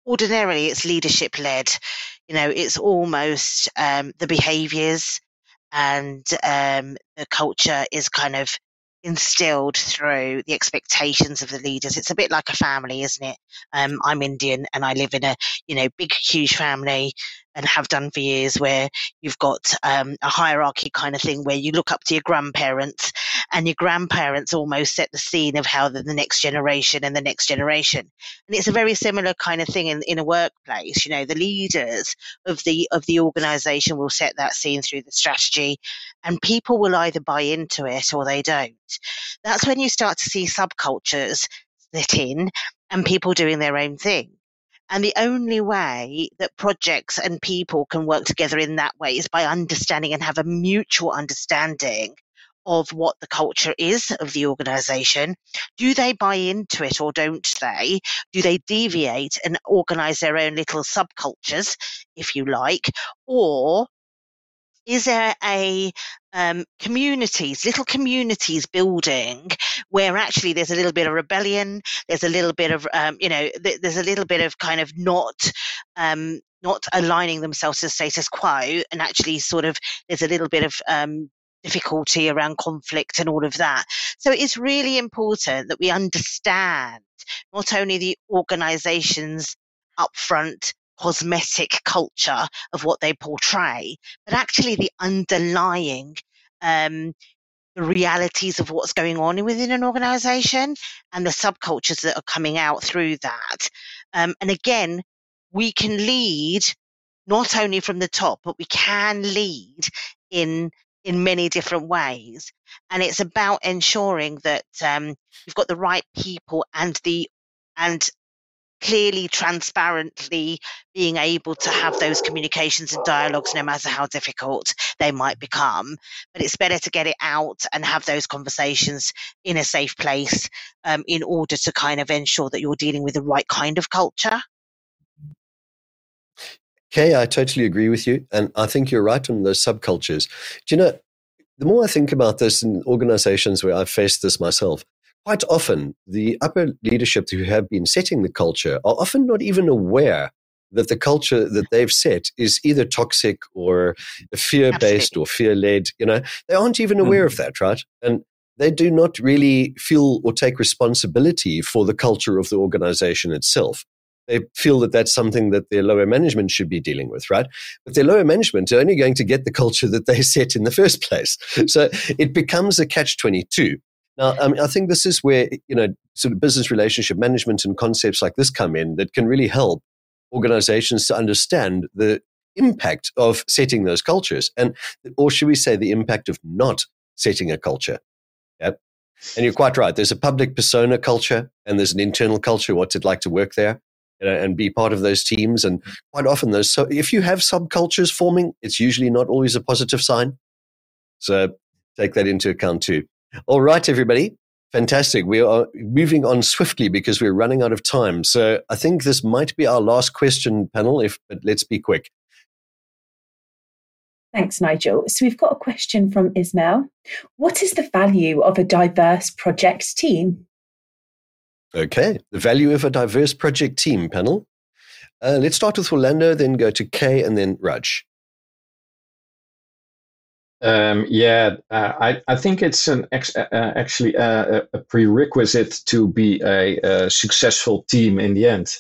ordinarily it's leadership led. You know, it's almost um, the behaviors and um, the culture is kind of instilled through the expectations of the leaders. It's a bit like a family, isn't it? Um, I'm Indian and I live in a you know big, huge family and have done for years where you've got um, a hierarchy kind of thing where you look up to your grandparents and your grandparents almost set the scene of how the, the next generation and the next generation. And it's a very similar kind of thing in, in a workplace you know the leaders of the of the organization will set that scene through the strategy and people will either buy into it or they don't. That's when you start to see subcultures split in and people doing their own thing and the only way that projects and people can work together in that way is by understanding and have a mutual understanding of what the culture is of the organization. Do they buy into it or don't they? Do they deviate and organize their own little subcultures, if you like? Or is there a um, communities, little communities building where actually there's a little bit of rebellion, there's a little bit of, um, you know, th- there's a little bit of kind of not, um, not aligning themselves to the status quo, and actually sort of there's a little bit of um, difficulty around conflict and all of that. So it's really important that we understand not only the organization's upfront cosmetic culture of what they portray, but actually the underlying um, the realities of what's going on within an organization and the subcultures that are coming out through that. Um, and again, we can lead not only from the top, but we can lead in in many different ways. And it's about ensuring that um, you've got the right people and the and clearly, transparently being able to have those communications and dialogues, no matter how difficult they might become. But it's better to get it out and have those conversations in a safe place um, in order to kind of ensure that you're dealing with the right kind of culture. Kay, I totally agree with you. And I think you're right on those subcultures. Do you know, the more I think about this in organizations where I've faced this myself, quite often the upper leadership who have been setting the culture are often not even aware that the culture that they've set is either toxic or fear based or fear led. You know, they aren't even aware mm. of that, right? And they do not really feel or take responsibility for the culture of the organization itself they feel that that's something that their lower management should be dealing with, right? But their lower management are only going to get the culture that they set in the first place. So it becomes a catch 22. Now, I, mean, I think this is where, you know, sort of business relationship management and concepts like this come in that can really help organizations to understand the impact of setting those cultures and, or should we say the impact of not setting a culture. Yep. And you're quite right. There's a public persona culture and there's an internal culture. What's it like to work there? you know, and be part of those teams. And mm-hmm. quite often, those so if you have subcultures forming, it's usually not always a positive sign. So take that into account too. All right, everybody. Fantastic. We are moving on swiftly because we're running out of time. So I think this might be our last question panel, if but let's be quick. Thanks, Nigel. So we've got a question from Ismail. What is the value of a diverse project team? Okay, the value of a diverse project team panel. Uh, let's start with Orlando, then go to Kay, and then Raj. Um, yeah, uh, I, I think it's an ex- uh, uh actually uh, a prerequisite to be a, a, successful team in the end.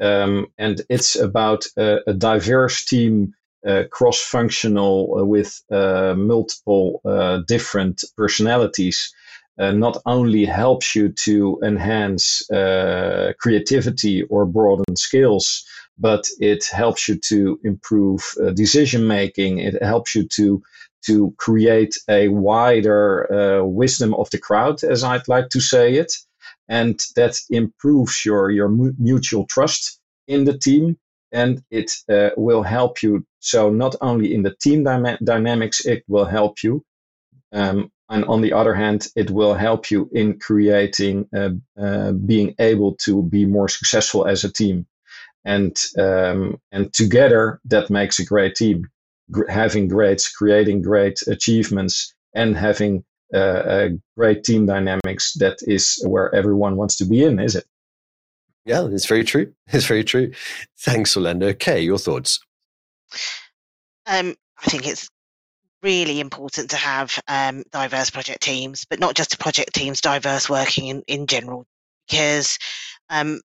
Um, and it's about a, a diverse team, uh, cross functional, with multiple different personalities uh, not only helps you to enhance uh, creativity or broaden skills, but it helps you to improve uh, decision making. It helps you to to create a wider uh, wisdom of the crowd, as I'd like to say it, and that improves your your mutual trust in the team, and it uh, will help you. So not only in the team dynamics, it will help you um, and on the other hand, it will help you in creating, uh, uh, being able to be more successful as a team. And, um, and together, that makes a great team. G- having great, creating great achievements and having uh, a great team dynamics, that is where everyone wants to be in, is it? Yeah, it's very true. It's very true. Thanks, Orlando. Kay, your thoughts? Um, I think it's really important to have um, diverse project teams, but not just project teams, diverse working in, in general, because um,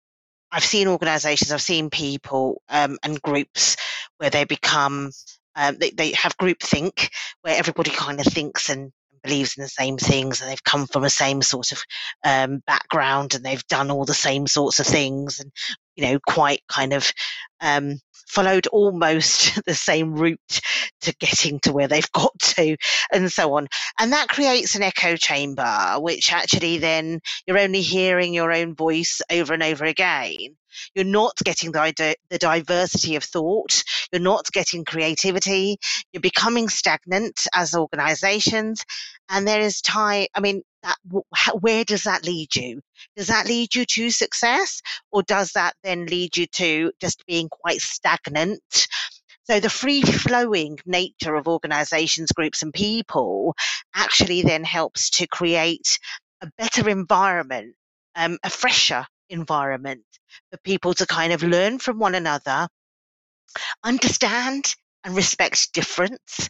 I've seen organizations, I've seen people um, and groups where they become, um, they, they have groupthink, where everybody kind of thinks and believes in the same things and they've come from the same sort of um, background and they've done all the same sorts of things and you know quite kind of um, followed almost the same route to getting to where they've got to and so on. And that creates an echo chamber which actually then you're only hearing your own voice over and over again. You're not getting the, the diversity of thought. You're not getting creativity. You're becoming stagnant as organizations. And there is time i mean that, where does that lead you? Does that lead you to success or does that then lead you to just being quite stagnant? So the free flowing nature of organizations groups and people actually then helps to create a better environment um, a fresher environment for people to kind of learn from one another understand and respect difference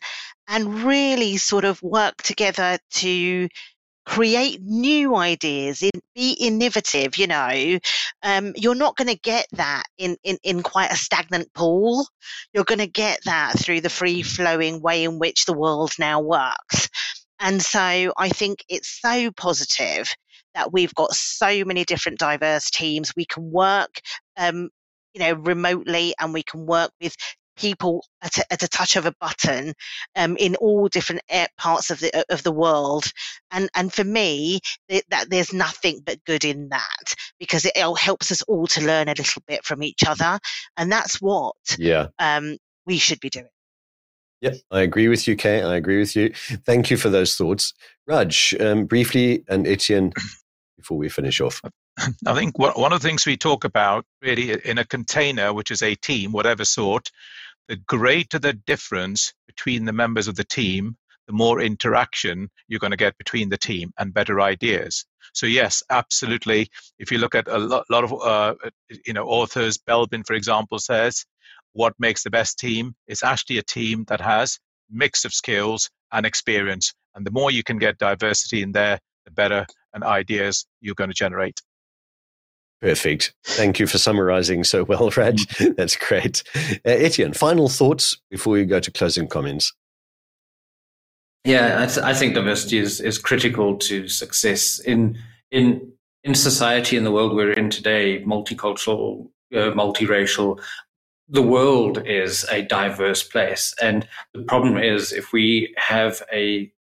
and really sort of work together to create new ideas be innovative you know um, you're not going to get that in, in in quite a stagnant pool. You're going to get that through the free flowing way in which the world now works. And so i think it's so positive that we've got so many different diverse teams. We can work um, you know remotely and we can work with people at a, at a touch of a button um, in all different parts of the of the world and and for me it, that there's nothing but good in that because it, it helps us all to learn a little bit from each other and that's what yeah um, we should be doing yeah, I agree with you, Kay. I agree with you. Thank you for those thoughts. Raj, um, briefly, and Etienne, before we finish off. I think one of the things we talk about really in a container, which is a team, whatever sort, the greater the difference between the members of the team, the more interaction you're going to get between the team and better ideas. So yes, absolutely. If you look at a lot, lot of uh, you know authors, Belbin, for example, says what makes the best team is actually a team that has mix of skills and experience. And the more you can get diversity in there, the better and ideas you're going to generate. Perfect. Thank you for summarizing so well, Raj. That's great. Uh, Etienne, final thoughts before we go to closing comments. Yeah, I, th- I, think diversity is, is critical to success in in in society in the world we're in today, multicultural, uh, multiracial. The world is a diverse place, and the problem is if we have a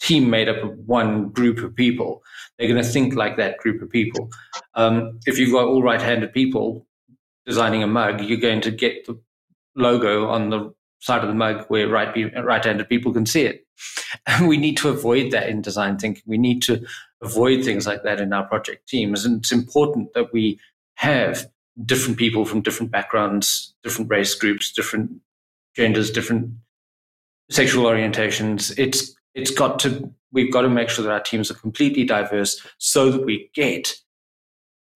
team made up of one group of people, they're going to think like that group of people. Um, if you've got all right-handed people designing a mug, you're going to get the logo on the side of the mug where right right-handed people can see it. And we need to avoid that in design thinking. We need to avoid things like that in our project teams. And it's important that we have different people from different backgrounds, different race groups, different genders, different sexual orientations. It's it's got to we've got to make sure that our teams are completely diverse so that we get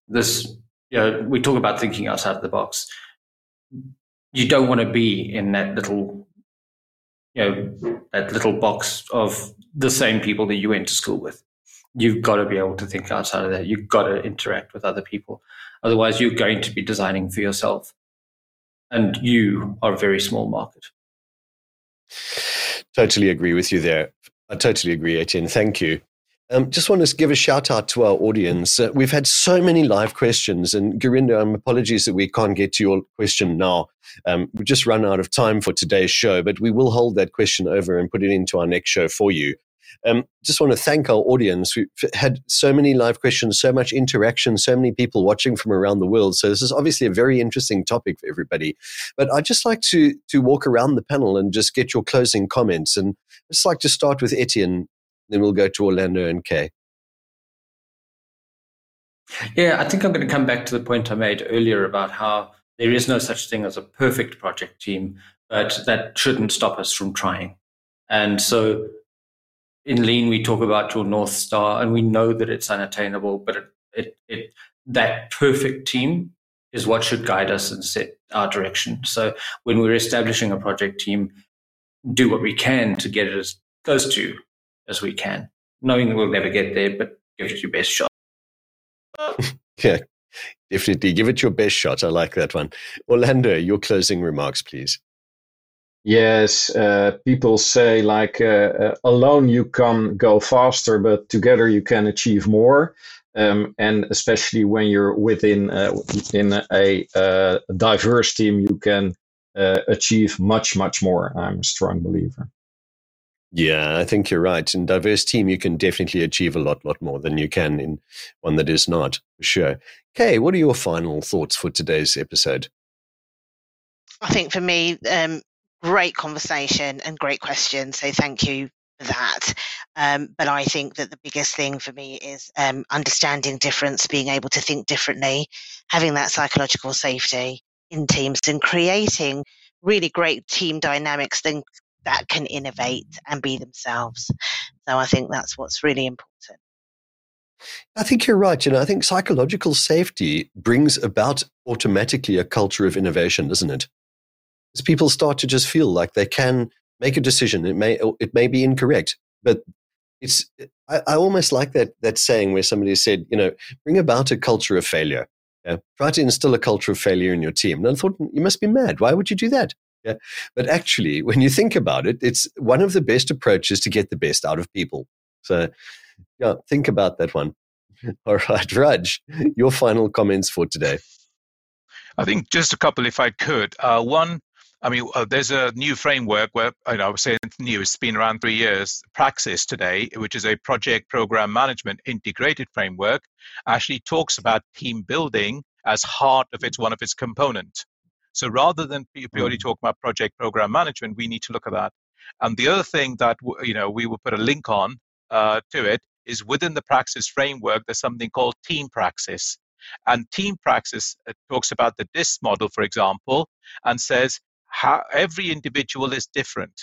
this you know we talk about thinking outside of the box. You don't want to be in that little you know that little box of the same people that you went to school with. You've got to be able to think outside of that. You've got to interact with other people. Otherwise you're going to be designing for yourself. And you are a very small market. Totally agree with you there. I totally agree, Etienne. Thank you. Um, just want to give a shout out to our audience. Uh, we've had so many live questions, and Gurinder, um, apologies that we can't get to your question now. Um, we've just run out of time for today's show, but we will hold that question over and put it into our next show for you. Um, just want to thank our audience. We've had so many live questions, so much interaction, so many people watching from around the world. So this is obviously a very interesting topic for everybody. But I'd just like to to walk around the panel and just get your closing comments. And I'd just like to start with Etienne, then we'll go to Orlando and Kay. Yeah, I think I'm going to come back to the point I made earlier about how there is no such thing as a perfect project team, but that shouldn't stop us from trying. And so in lean we talk about your north star and we know that it's unattainable but it, it, it that perfect team is what should guide us and set our direction. So when we're establishing a project team, do what we can to get it as close to as we can, knowing that we'll never get there, but give it your best shot. yeah, definitely give it your best shot. I like that one. Orlando, your closing remarks, please. Yes, uh, people say like uh, uh, alone you can go faster, but together you can achieve more. Um, and especially when you're within uh, in a, a, diverse team, you can uh, achieve much much more. I'm a strong believer. Yeah, I think you're right. In diverse team, you can definitely achieve a lot, lot more than you can in one that is not. For sure. Kay, what are your final thoughts for today's episode? I think for me, um, great conversation and great questions. So thank you for that. Um, but I think that the biggest thing for me is um, understanding difference, being able to think differently, having that psychological safety in teams, and creating really great team dynamics then that can innovate and be themselves. So I think that's what's really important. I think you're right. You know, I think psychological safety brings about automatically a culture of innovation, doesn't it? As people start to just feel like they can make a decision. It may it may be incorrect, but it's I, I almost like that that saying where somebody said, you know, bring about a culture of failure. Yeah? Try to instill a culture of failure in your team. And I thought, you must be mad. Why would you do that? Yeah. But actually, when you think about it, it's one of the best approaches to get the best out of people. So, yeah, think about that one. All right, Raj, your final comments for today. I think just a couple, if I could. Uh, one, I mean, uh, there's a new framework where, you know, I was saying new, it's been around three years. Praxis today, which is a project program management integrated framework, actually talks about team building as heart of its one of its component. So rather than purely mm. talk about project program management, we need to look at that. And the other thing that you know we will put a link on uh, to it is within the praxis framework. There's something called team praxis, and team praxis uh, talks about the DISC model, for example, and says how every individual is different.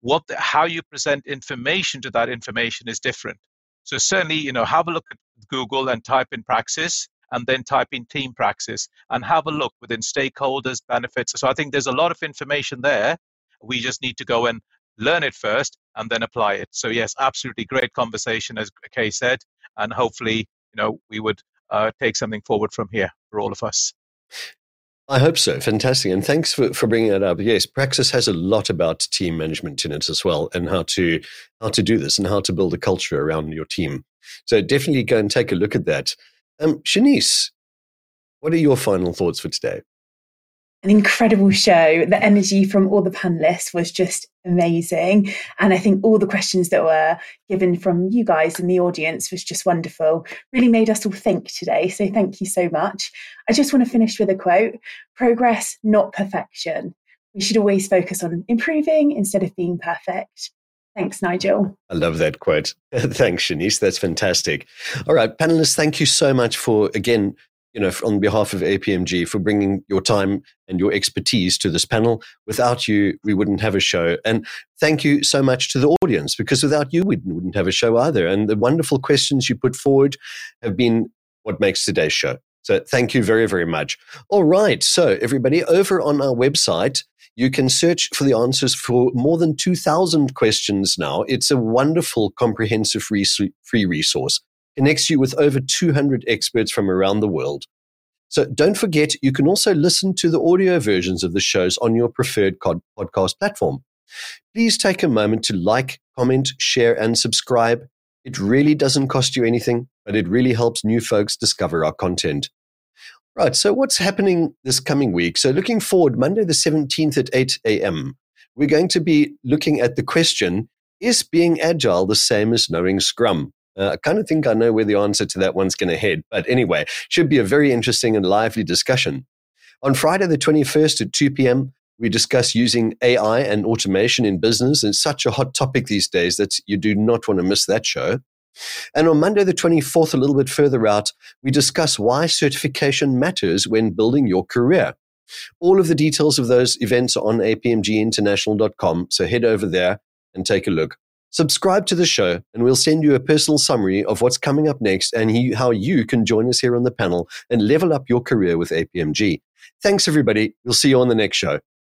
What the, how you present information to that information is different. So certainly, you know, have a look at Google and type in praxis and then type in team praxis and have a look within stakeholders, benefits. So I think there's a lot of information there. We just need to go and learn it first and then apply it. So yes, absolutely great conversation, as Kay said, and hopefully, you know, we would uh, take something forward from here for all of us. I hope so. Fantastic. And thanks for, for bringing that up. Yes, Praxis has a lot about team management in it as well and how to how to do this and how to build a culture around your team. So definitely go and take a look at that. Um, Shanice, what are your final thoughts for today? An incredible show. The energy from all the panelists was just amazing. And I think all the questions that were given from you guys in the audience was just wonderful. Really made us all think today. So thank you so much. I just want to finish with a quote progress, not perfection. We should always focus on improving instead of being perfect. Thanks, Nigel. I love that quote. Thanks, Shanice. That's fantastic. All right, panelists, thank you so much for, again, you know, on behalf of APMG, for bringing your time and your expertise to this panel. Without you, we wouldn't have a show. And thank you so much to the audience, because without you, we wouldn't have a show either. And the wonderful questions you put forward have been what makes today's show. So thank you very, very much. All right. So, everybody, over on our website, you can search for the answers for more than 2,000 questions now. It's a wonderful, comprehensive free resource. Connects you with over 200 experts from around the world. So don't forget, you can also listen to the audio versions of the shows on your preferred podcast platform. Please take a moment to like, comment, share, and subscribe. It really doesn't cost you anything, but it really helps new folks discover our content. Right. So, what's happening this coming week? So, looking forward, Monday the 17th at 8 a.m., we're going to be looking at the question Is being agile the same as knowing Scrum? Uh, I kind of think I know where the answer to that one's going to head. But anyway, should be a very interesting and lively discussion. On Friday the 21st at 2 p.m., we discuss using AI and automation in business. It's such a hot topic these days that you do not want to miss that show. And on Monday, the 24th, a little bit further out, we discuss why certification matters when building your career. All of the details of those events are on apmginternational.com. So head over there and take a look. Subscribe to the show, and we'll send you a personal summary of what's coming up next and he, how you can join us here on the panel and level up your career with APMG. Thanks, everybody. We'll see you on the next show.